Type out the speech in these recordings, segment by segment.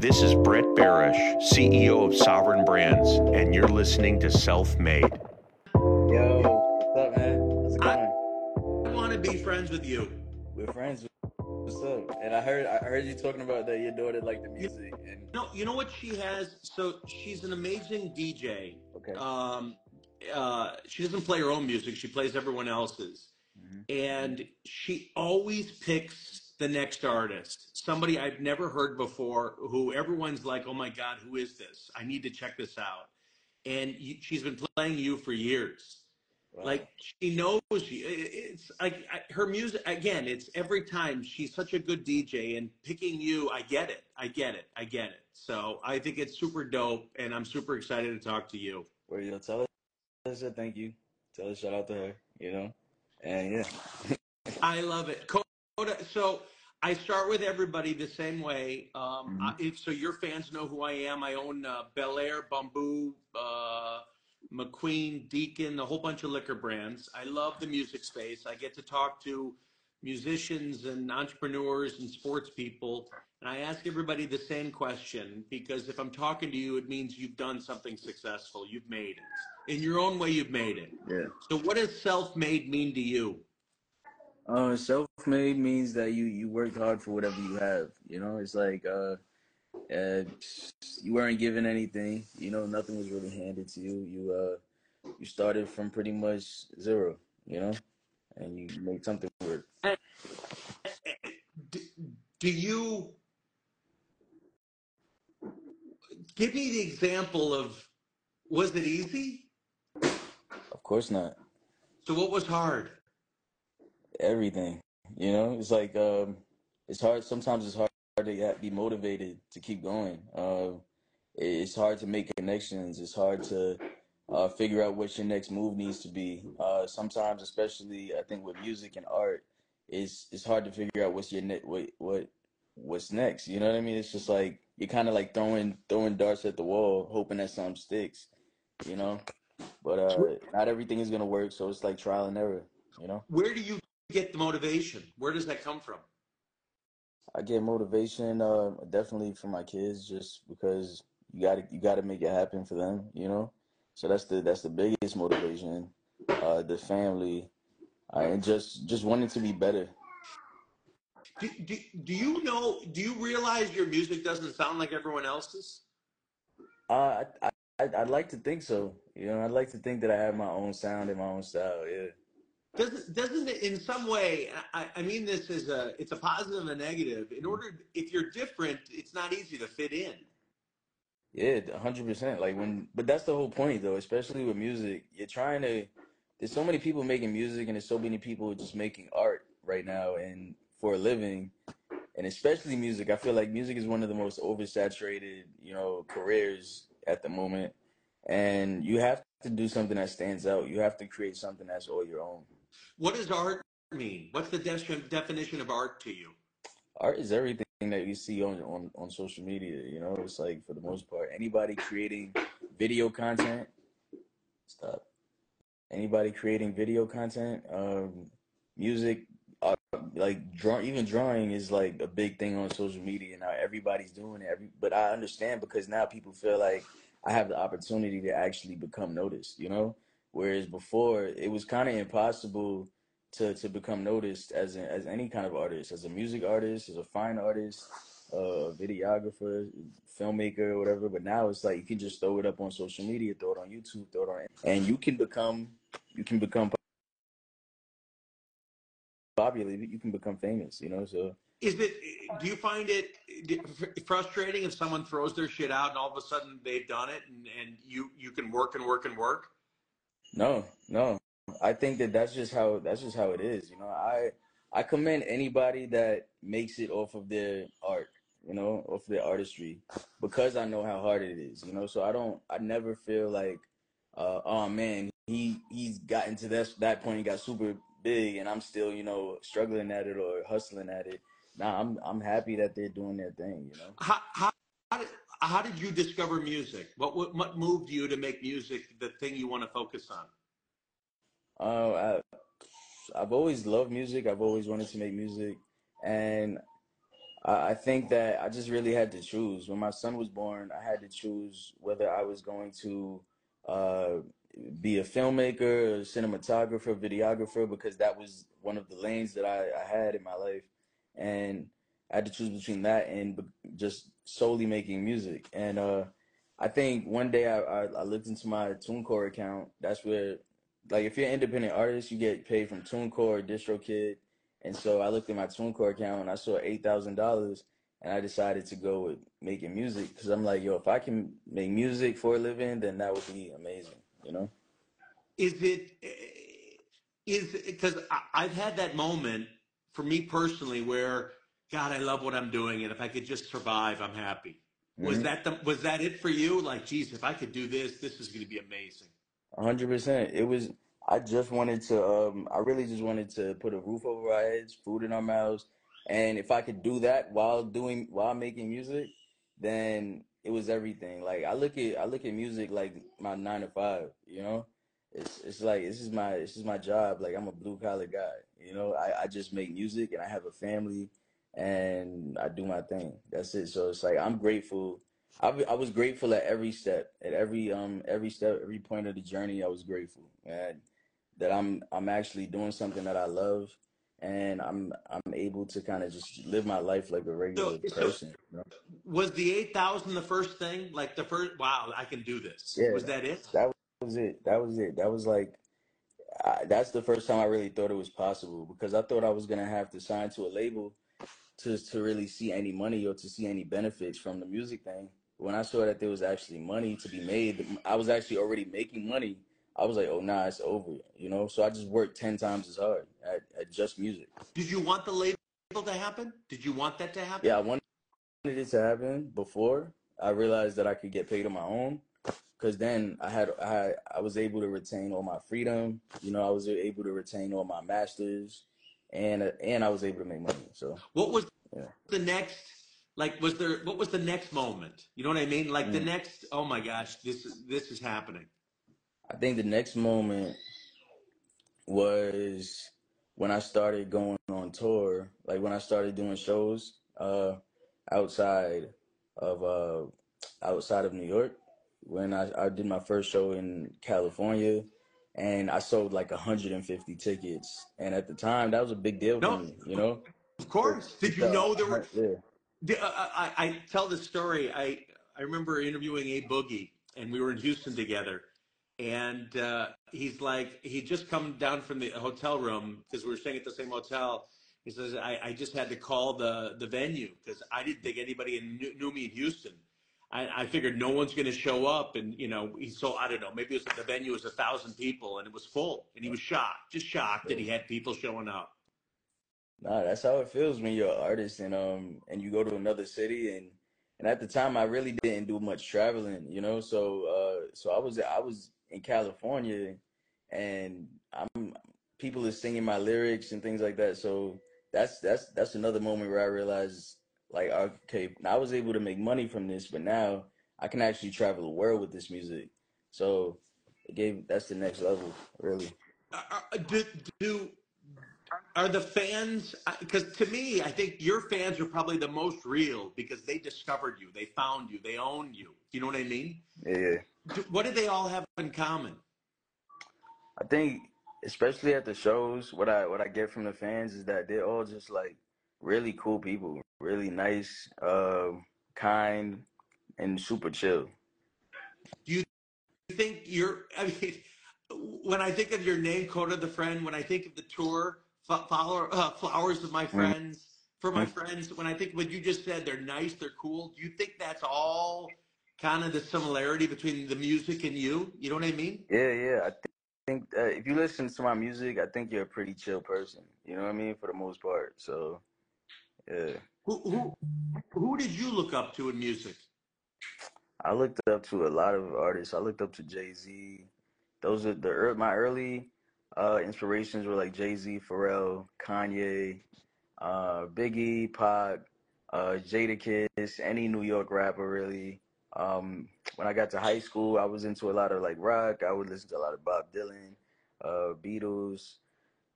This is Brett Berish, CEO of Sovereign Brands, and you're listening to Self Made. Yo, what's up, man? How's it I- going? I want to be friends with you. We're friends. What's up? And I heard I heard you talking about that your daughter liked the music and No, you know what she has? So she's an amazing DJ. okay. Um, uh, she doesn't play her own music; she plays everyone else's, Mhm. and she always picks the next artist, somebody I've never heard before, who everyone's like, "Oh my God, who is this? I need to check this out." And you, she's been playing you for years. Wow. Like she knows you. It's like I- her music again. It's every time she's such a good DJ and picking you. I get it. I get it. I get it. So I think it's super dope, and I'm super excited to talk to you. Where you tell her I said thank you. Tell her shout out to her, you know? And yeah. I love it. Kota, so I start with everybody the same way. Um, Mhm. I, if so, your fans know who I am. I own uh, Bel Air, Bumbu, uh, McQueen, Deacon, a whole bunch of liquor brands. I love the music space. I get to talk to musicians and entrepreneurs and sports people. And I ask everybody the same question because if I'm talking to you, it means you've done something successful. You've made it. In your own way, you've made it. Yeah. So, what does self made mean to you? Uh, self-made means that you you worked hard for whatever you have. You know, it's like uh, uh, you weren't given anything. You know, nothing was really handed to you. You uh, you started from pretty much zero. You know, and you made something work. do, do you give me the example of was it easy Of course not. so what was hard Everything. You know, it's like um, it's hard. Sometimes it's hard to be motivated to keep going. Uh, it's hard to make connections. It's hard to uh, figure out what your next move needs to be. Uh, sometimes, especially I think with music and art, it's it's hard to figure out what's your ne- what what what's next. You know what I mean? It's just like you're kind of like throwing throwing darts at the wall, hoping that something sticks. You know, but uh, not everything is gonna work. So it's like trial and error. You know. where do you get the motivation where does that come from I get motivation uh definitely from my kids just because you gotta you gotta make it happen for them, you know? So that's the that's the biggest motivation. Uh the family uh, and just just wanting to be better. do, do, do you know do you realize your music doesn't sound like everyone else's Uh I, I I'd like to think so. You know, I'd like to think that I have my own sound and my own style, yeah. Doesn't doesn't it in some way I, I mean this is a it's a positive and a negative in mm. order if you're different it's not easy to fit in Yeah, a hundred percent. Like when, but that's the whole point, though. Especially with music, you're trying to. There's so many people making music, and there's so many people just making art right now, and for a living, and especially music. I feel like music is one of the most oversaturated, you know, careers at the moment, and you have to do something that stands out. You have to create something that's all your own. What does art mean? What's the de- definition of art to you? Art is everything that you see on, on on social media you know? It's like for the most part anybody creating video content stop. Anybody creating video content um music uh, like draw even drawing is like a big thing on social media. Now everybody's doing it every but i understand because now people feel like i have the opportunity to actually become noticed you know whereas before it was kind of impossible to to become noticed as as any kind of artist, as a music artist, as a fine artist, a videographer, filmmaker, whatever. But now it's like you can just throw it up on social media, throw it on YouTube, throw it on, and you can become you can become popular. You can become famous. You know, so Is it? Do you find it frustrating if someone throws their shit out and all of a sudden they've done it and, and you you can work and work and work? No, no. I think that that's just how that's just how it is. You know, I I commend anybody that makes it off of their art. You know, off their artistry, because I know how hard it is. You know, so I don't. I never feel like, uh, oh man, he he's gotten to that that point. He got super big, and I'm still, you know, struggling at it or hustling at it. Nah, I'm I'm happy that they're doing their thing. You know. How how how how did you discover music? What, what what moved you to make music the thing you want to focus on? Uh, I, I've always loved music. I've always wanted to make music, and I, I think that I just really had to choose. When my son was born, I had to choose whether I was going to uh, be a filmmaker, a cinematographer, videographer, because that was one of the lanes that I, I had in my life. And I had to choose between that and just solely making music. And uh, I think one day I, I, I looked into my TuneCore account. That's where, like, if you're an independent artist, you get paid from TuneCore, DistroKid. And so I looked at my TuneCore account and I saw eight thousand dollars, and I decided to go with making music because I'm like, yo, if I can make music for a living, then that would be amazing, you know. Is it is because I've had that moment for me personally where God, I love what I'm doing, and if I could just survive, I'm happy. Was Mm-hmm. that the was that it for you? Like, geez, if I could do this, this is going to be amazing. Hundred percent. It was. I just wanted to. Um, I really just wanted to put a roof over our heads, food in our mouths, and if I could do that while doing while making music, then it was everything. Like I look at I look at music like my nine to five. You know, it's it's like this is my this is my job. Like I'm a blue collar guy. You know, I I just make music and I have a family and I do my thing. That's it. So it's like I'm grateful. I, I was grateful at every step, at every um every step, every point of the journey. I was grateful, and that I'm I'm actually doing something that I love, and I'm I'm able to kind of just live my life like a regular So, so person. You know? was the eight thousand the first thing? Like the first? Wow, I can do this. Yeah, Was that it? that was it. That was it. That was like I, that's the first time I really thought it was possible because I thought I was gonna have to sign to a label to to really see any money or to see any benefits from the music thing. When I saw that there was actually money to be made, I was actually already making money. I was like, oh nah, it's over, you know. So I just worked ten times as hard at, at just music. Did you want the label to happen? Did you want that to happen? Yeah, I wanted it to happen before I realized that I could get paid on my own. Cause then I had I had, I was able to retain all my freedom. You know, I was able to retain all my masters, and and I was able to make money. So What was yeah. the next? Like, was there? What was the next moment? You know what I mean? Like the Mm. next. Oh my gosh, this is this is happening. I think the next moment was when I started going on tour, like when I started doing shows uh outside of uh outside of New York. When I, I did my first show in California and I sold like 150 tickets. And at the time that was a big deal for me, you know? of course. Did you sell know there were? yeah. The- I, I, I tell this story. I I remember interviewing A Boogie, and we were in Houston together. And uh, he's like, he just come down from the hotel room because we were staying at the same hotel. He says, I, I just had to call the the venue because I didn't think anybody knew, knew me in Houston. I, I figured no one's going to show up, and you know, he so I don't know. Maybe it was, the venue was a thousand people, and it was full, and he was shocked, just shocked that he had people showing up. Nah, that's how it feels when you're an artist and um and you go to another city and and at the time I really didn't do much traveling, you know. So uh so I was I was in California and I'm people are singing my lyrics and things like that. So that's that's that's another moment where I realized like okay, now I was able to make money from this, but now I can actually travel the world with this music. So it gave that's the next level, really. Uh, uh, do, do are the fans because to me i think your fans are probably the most real because they discovered you they found you they own you you know what i mean Yeah, what do they all have in common I think, especially at the shows, what I what I get from the fans is that they're all just like really cool people, really nice, um, kind, and super chill. do you think you're i mean when i think of your name Kota the friend when i think of the tour flower, uh, flowers of my Mhm. friends for my friends when i think what you just said they're nice they're cool do you think that's all kind of the similarity between the music and you you know what i mean Yeah, yeah. I th- think uh, if you listen to my music, I think you're a pretty chill person. You know what I mean, for the most part. So yeah, who who who did you look up to in music I looked up to a lot of artists. I looked up to Jay Z. Those are the my early uh, inspirations were like Jay Z, Pharrell, Kanye. uh, Biggie, Pac, uh, Jadakiss, any New York rapper really. Um, when I got to high school, I was into a lot of like rock. I would listen to a lot of Bob Dylan, uh, Beatles,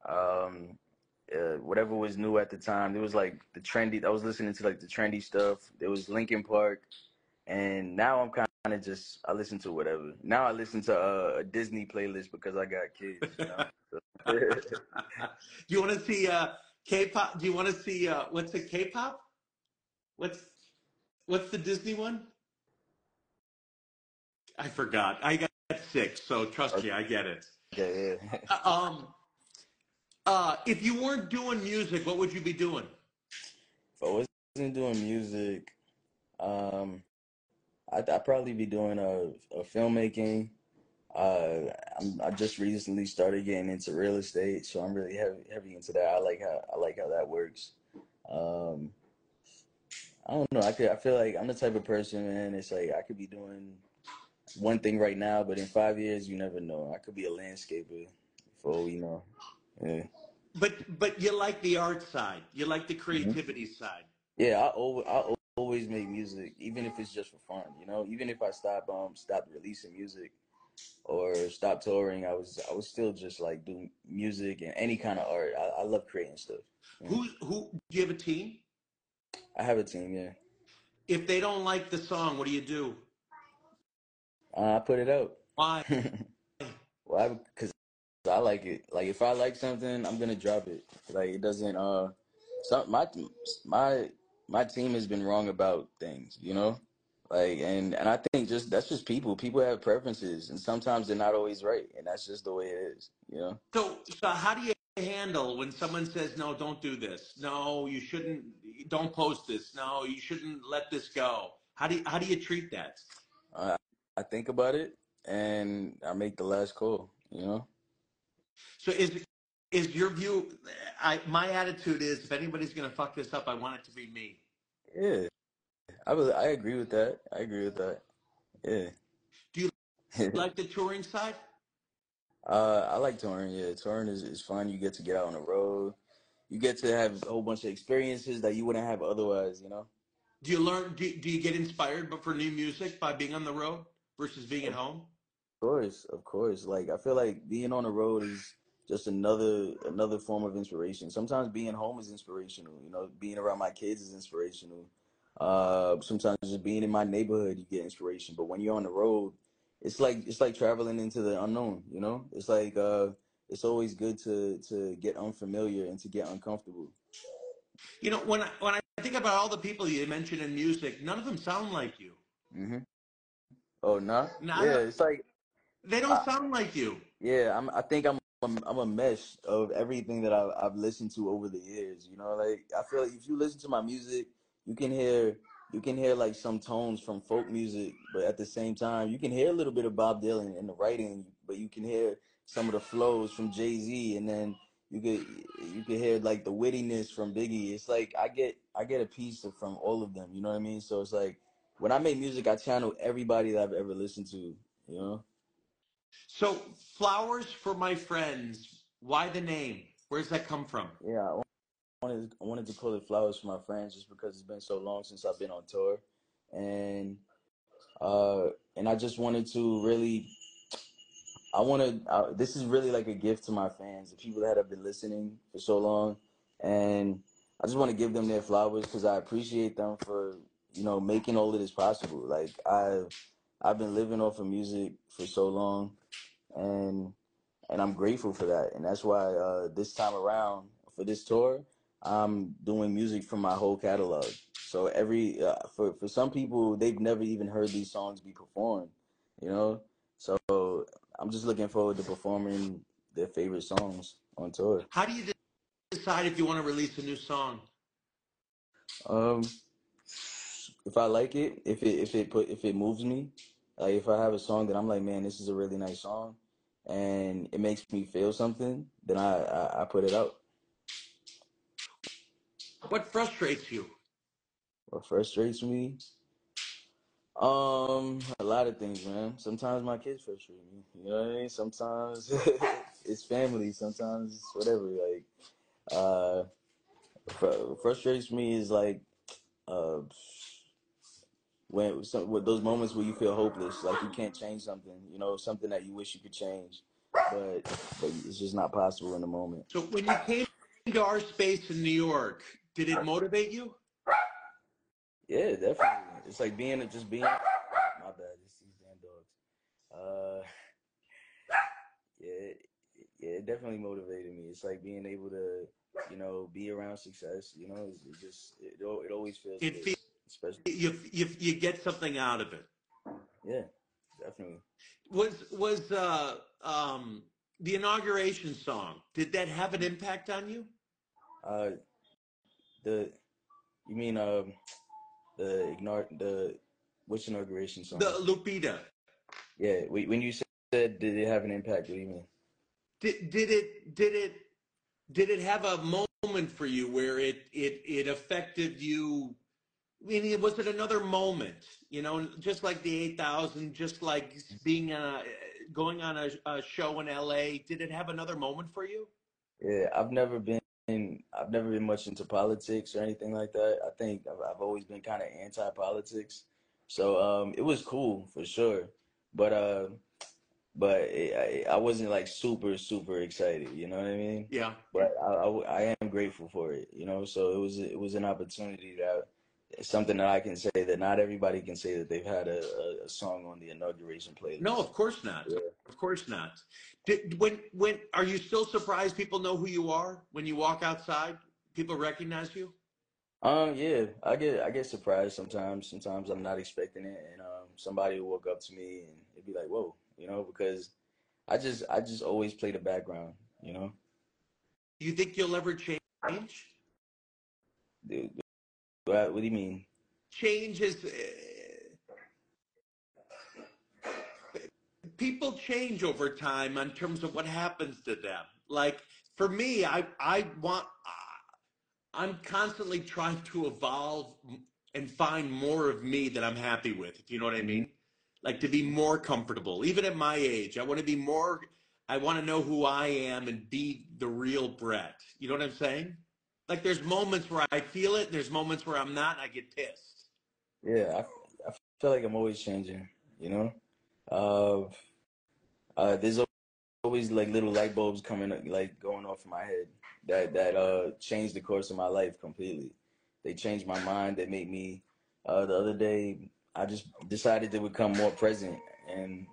um, uh, whatever was new at the time. There was like the trendy. I was listening to like the trendy stuff. There was Linkin Park, and now I'm kind of just I listen to whatever. Now I listen to uh, a Disney playlist because I got kids. You know? Do you want to see uh, K-pop? Do you want to see uh, what's it? K-pop? What's what's the Disney one? I forgot. I got sick, so trust me, I get it. yeah, yeah. Uh, Um, uh, if you weren't doing music, what would you be doing? if I wasn't doing music, um, I'd, I'd probably be doing a, a filmmaking. Uh, I just recently started getting into real estate, so I'm really heavy, heavy into that. I like how I like how that works. Um, I don't know. I could. I feel like I'm the type of person, man. It's like I could be doing one thing right now, but in five years, you never know. I could be a landscaper for all we know. Yeah. But but you like the art side. You like the hmm creativity side. Yeah, I always, I always make music, even if it's just for fun. You know, even if I stop um stop releasing music or stop touring, I was I was still just like doing music and any kind of art. I, I love creating stuff. You know? Who who do you have a team? I have a team, yeah. If they don't like the song, what do you do? Uh, I put it out. Why? Why? Because I like it. Like if I like something, I'm gonna drop it. Like it doesn't. Uh, some my my my team has been wrong about things. You know, like and and I think just that's just people. People have preferences, and sometimes they're not always right, and that's just the way it is. You know. So so how do you handle when someone says no, don't do this. No, you shouldn't. Don't post this. No, you shouldn't let this go. How do you, how do you treat that? I I think about it and I make the last call. You know. So is is your view? I my attitude is if anybody's gonna fuck this up, I want it to be me. Yeah. I was. I agree with that. I agree with that. Yeah. Do you like the touring side? Uh, I like touring. Yeah, touring is, is fun. You get to get out on the road. You get to have a whole bunch of experiences that you wouldn't have otherwise, you know? Do you learn? Do, do you get inspired but for new music by being on the road versus being at home? Of course, of course. Like I feel like being on the road is just another another form of inspiration. Sometimes being home is inspirational, you know, being around my kids is inspirational. Uh, sometimes just being in my neighborhood you get inspiration. But when you're on the road, it's like it's like traveling into the unknown, you know? It's like uh it's always good to to get unfamiliar and to get uncomfortable. You know, when I when I think about all the people you mentioned in music, none of them sound like you. Mm-hmm. Oh, no? No, I Yeah, it's like they don't sound like you. Yeah, I'm. I think I'm. I'm, I'm a mesh of everything that I've, I've listened to over the years. You know, like I feel like if you listen to my music, you can hear you can hear like some tones from folk music, but at the same time, you can hear a little bit of Bob Dylan in the writing, but you can hear some of the flows from Jay Z, and then you could you could hear like the wittiness from Biggie. It's like I get I get a piece of, from all of them. You know what I mean? So it's like when I make music, I channel everybody that I've ever listened to. You know. So, flowers for my friends. Why the name? Where's that come from? Yeah, I wanted I wanted to call it Flowers for my friends just because it's been so long since I've been on tour, and uh, and I just wanted to really, I wanted uh, this is really like a gift to my fans, the people that have been listening for so long, and I just want to give them their flowers because I appreciate them for you know making all of this possible. Like I've I've been living off of music for so long, and and I'm grateful for that. And that's why uh, this time around for this tour, I'm doing music from my whole catalog. So every uh, for for some people, they've never even heard these songs be performed, you know. So I'm just looking forward to performing their favorite songs on tour. How do you decide if you want to release a new song? Um, if I like it, if it if it put if it moves me, like if I have a song that I'm like, man, this is a really nice song, and it makes me feel something, then I I, I put it out. What frustrates you? What frustrates me? Um, a lot of things, man. Sometimes my kids frustrate me. You know what I mean? Sometimes it's family. Sometimes it's whatever. Like, uh, fr- frustrates me is like, uh, when some with those moments where you feel hopeless, like you can't change something. You know, something that you wish you could change, but but it's just not possible in the moment. So when you came into our space in New York, did it motivate you? Yeah, definitely. It's like being just being. My bad. It's these damn dogs. Uh, yeah, yeah, it definitely motivated me. It's like being able to, you know, be around success. You know, it, it just it, it always feels. It good, feels especially. you, you you get something out of it. Yeah, definitely. Was was uh um the inauguration song? Did that have an impact on you? Uh, the you mean um the ignore the which inauguration song? The Lupita. Yeah, when you said did it have an impact? What do you mean? Did did it did it did it have a moment for you where it it it affected you? I mean, was it another moment? You know, just like the eight thousand, just like being uh going on a, a show in L.A. Did it have another moment for you? Yeah, I've never been I've never been much into politics or anything like that. I think I've, I've always been kind of anti-politics. So um, it was cool for sure, but uh, but it, I, I wasn't like super super excited. You know what I mean? Yeah. But I, I, I am grateful for it. You know, so it was it was an opportunity that something that I can say that not everybody can say that they've had a, a, song on the inauguration playlist. No, of course not. Yeah. Of course not. Did, when when are you still surprised people know who you are when you walk outside? People recognize you. Um, yeah, I get I get surprised sometimes. Sometimes I'm not expecting it, and um, somebody will walk up to me and it'd be like, "Whoa," you know, because I just I just always play the background, you know. Do you think you'll ever change? Dude, what, what do you mean? Change is. Uh, people change over time in terms of what happens to them. Like for me, I I want. I'm constantly trying to evolve and find more of me that I'm happy with. If you know what I mean, like to be more comfortable, even at my age. I want to be more. I want to know who I am and be the real Brett. You know what I'm saying? Like there's moments where I feel it, there's moments where I'm not, and I get pissed. Yeah, I, I feel like I'm always changing, you know. Uh, uh, there's always like little light bulbs coming, like going off in my head that that uh changed the course of my life completely. They changed my mind. They made me. Uh, the other day, I just decided to become more present, and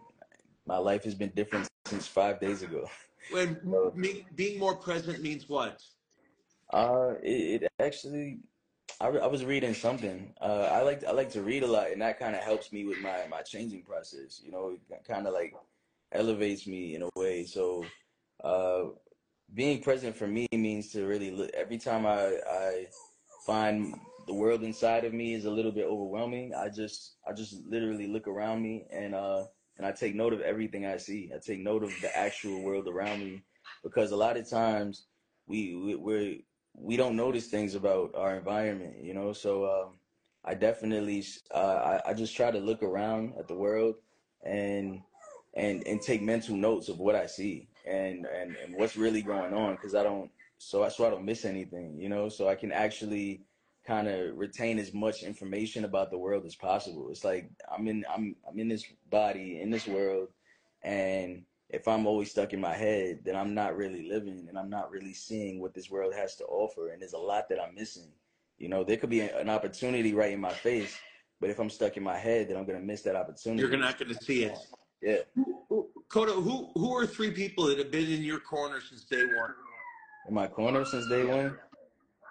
my life has been different since five days ago. When So, me, being more present means what? Uh, it, it actually, I, I was reading something. Uh, I like I like to read a lot, and that kind of helps me with my my changing process. You know, it kind of like elevates me in a way. So, uh, being present for me means to really look every time I, I find the world inside of me is a little bit overwhelming. I just I just literally look around me and uh and I take note of everything I see. I take note of the actual world around me because a lot of times we we we're, we don't notice things about our environment, you know. So um, I definitely uh, I I just try to look around at the world and and and take mental notes of what I see and and, and what's really going on because I don't so I so I don't miss anything, you know, so I can actually kind of retain as much information about the world as possible. It's like I'm in I'm I'm in this body in this world and if I'm always stuck in my head, then I'm not really living and I'm not really seeing what this world has to offer and there's a lot that I'm missing. You know, there could be an opportunity right in my face, but if I'm stuck in my head, then I'm going to miss that opportunity. You're not going to see it. Yeah. Kota, who who are three people that have been in your corner since day one? in my corner since day one.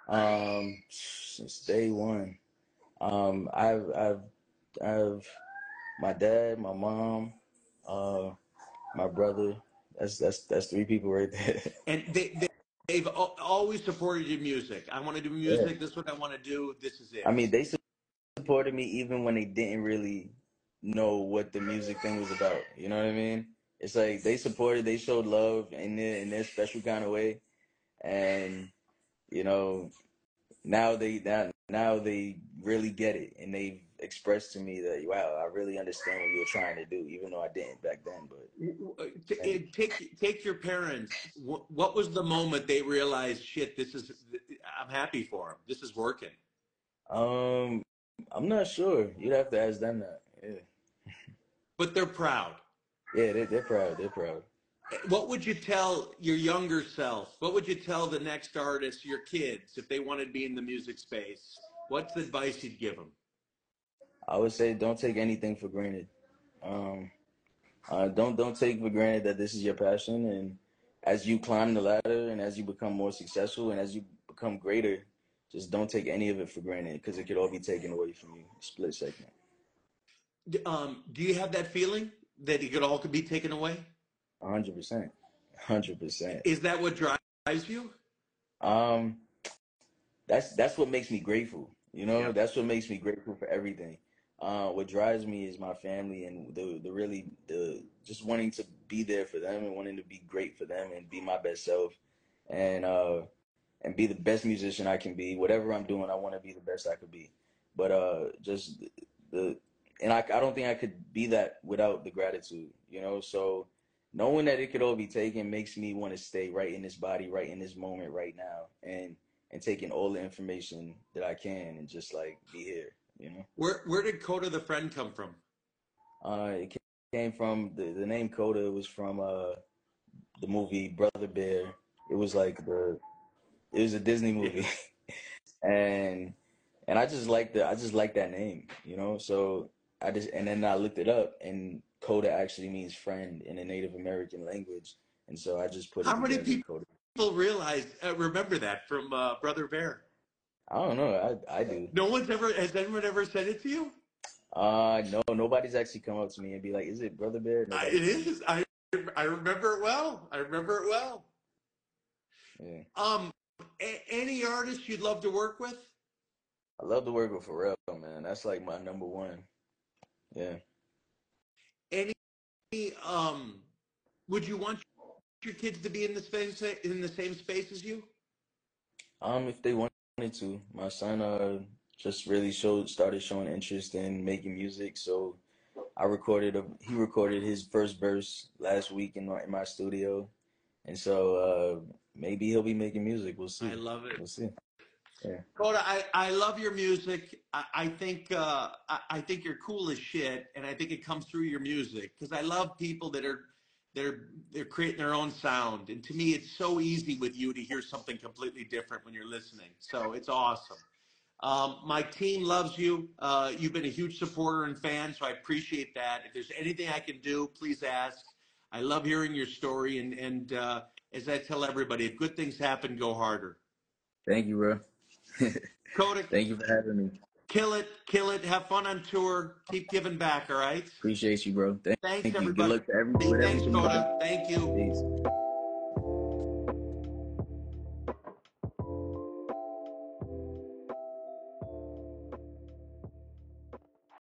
Um, since day one. Um, I've I've I've my dad, my mom, uh, my brother. That's that's that's three people right there. And they, they they've al- always supported your music. I want to do Yeah. music. This is what I want to do. This is it. I mean, they supported me even when they didn't really know what the music thing was about. You know what I mean? It's like they supported, they showed love in their in their special kind of way, and you know now they now now they really get it, and they've expressed to me that wow, I really understand what you're trying to do, even though I didn't back then. But T- eh, Take take your parents. What was the moment they realized, shit, this is. I'm happy for them. This is working. um, I'm not sure. You'd have to ask them that. Yeah, But they're proud. yeah, they, they're proud. They're proud. What would you tell your younger self? What would you tell the next artist, your kids, if they wanted to be in the music space? What's the advice you'd give them? I would say don't take anything for granted. Um, uh, don't don't take for granted that this is your passion, and as you climb the ladder and as you become more successful and as you become greater, just don't take any of it for granted because it could all be taken away from you. Split second. Um, do you have that feeling that it could all could be taken away? hundred percent, hundred percent. Is that what drives you? Um, that's that's what makes me grateful. You know, Yeah. that's what makes me grateful for everything. Uh, what drives me is my family and the the really the just wanting to be there for them and wanting to be great for them and be my best self and uh and be the best musician I can be. Whatever I'm doing, I want to be the best I could be. But uh, just the and I I don't think I could be that without the gratitude. You know, so knowing that it could all be taken makes me want to stay right in this body, right in this moment, right now, and and taking all the information that I can and just like be here. You know. Where where did Kota the friend come from? Uh, it came from the the name Coda was from uh the movie Brother Bear. It was like the it was a Disney movie, and and I just like the I just like that name, you know. So I just and then I looked it up, and Coda actually means friend in a Native American language, and so I just put it How many people- Coda. People realize uh, remember that from uh, Brother Bear. I don't know. I I do. No one's ever has anyone ever said it to you? Uh no, nobody's actually come up to me and be like, "Is it Brother Bear?" I, it is. I I remember it well. I remember it well. Yeah. Um, a- any artist you'd love to work with? I love to work with Pharrell, man. That's like my number one. Yeah. Any um, would you want your kids to be in the same sa- in the same space as you? Um, if they wanted to, my son uh just really showed started showing interest in making music, so I recorded a he recorded his first verse last week in my in my studio, and so uh maybe he'll be making music. We'll see. I love it. We'll see. Yeah. Kota, I, I love your music. I, I think uh, I, I think you're cool as shit, and I think it comes through your music because I love people that are they're they're creating their own sound, and to me, it's so easy with you to hear something completely different when you're listening. So it's awesome. Um, my team loves you. Uh, you've been a huge supporter and fan, so I appreciate that. If there's anything I can do, please ask. I love hearing your story, and and uh, as I tell everybody, if good things happen, go harder. Thank you, bro. Kota, Thank you for having me. Kill it, kill it, have fun on tour, keep giving back, all right? Appreciate you, bro. Thank, Thanks, thank you. Good luck to everybody. Thanks. Kota. Thank you. Peace.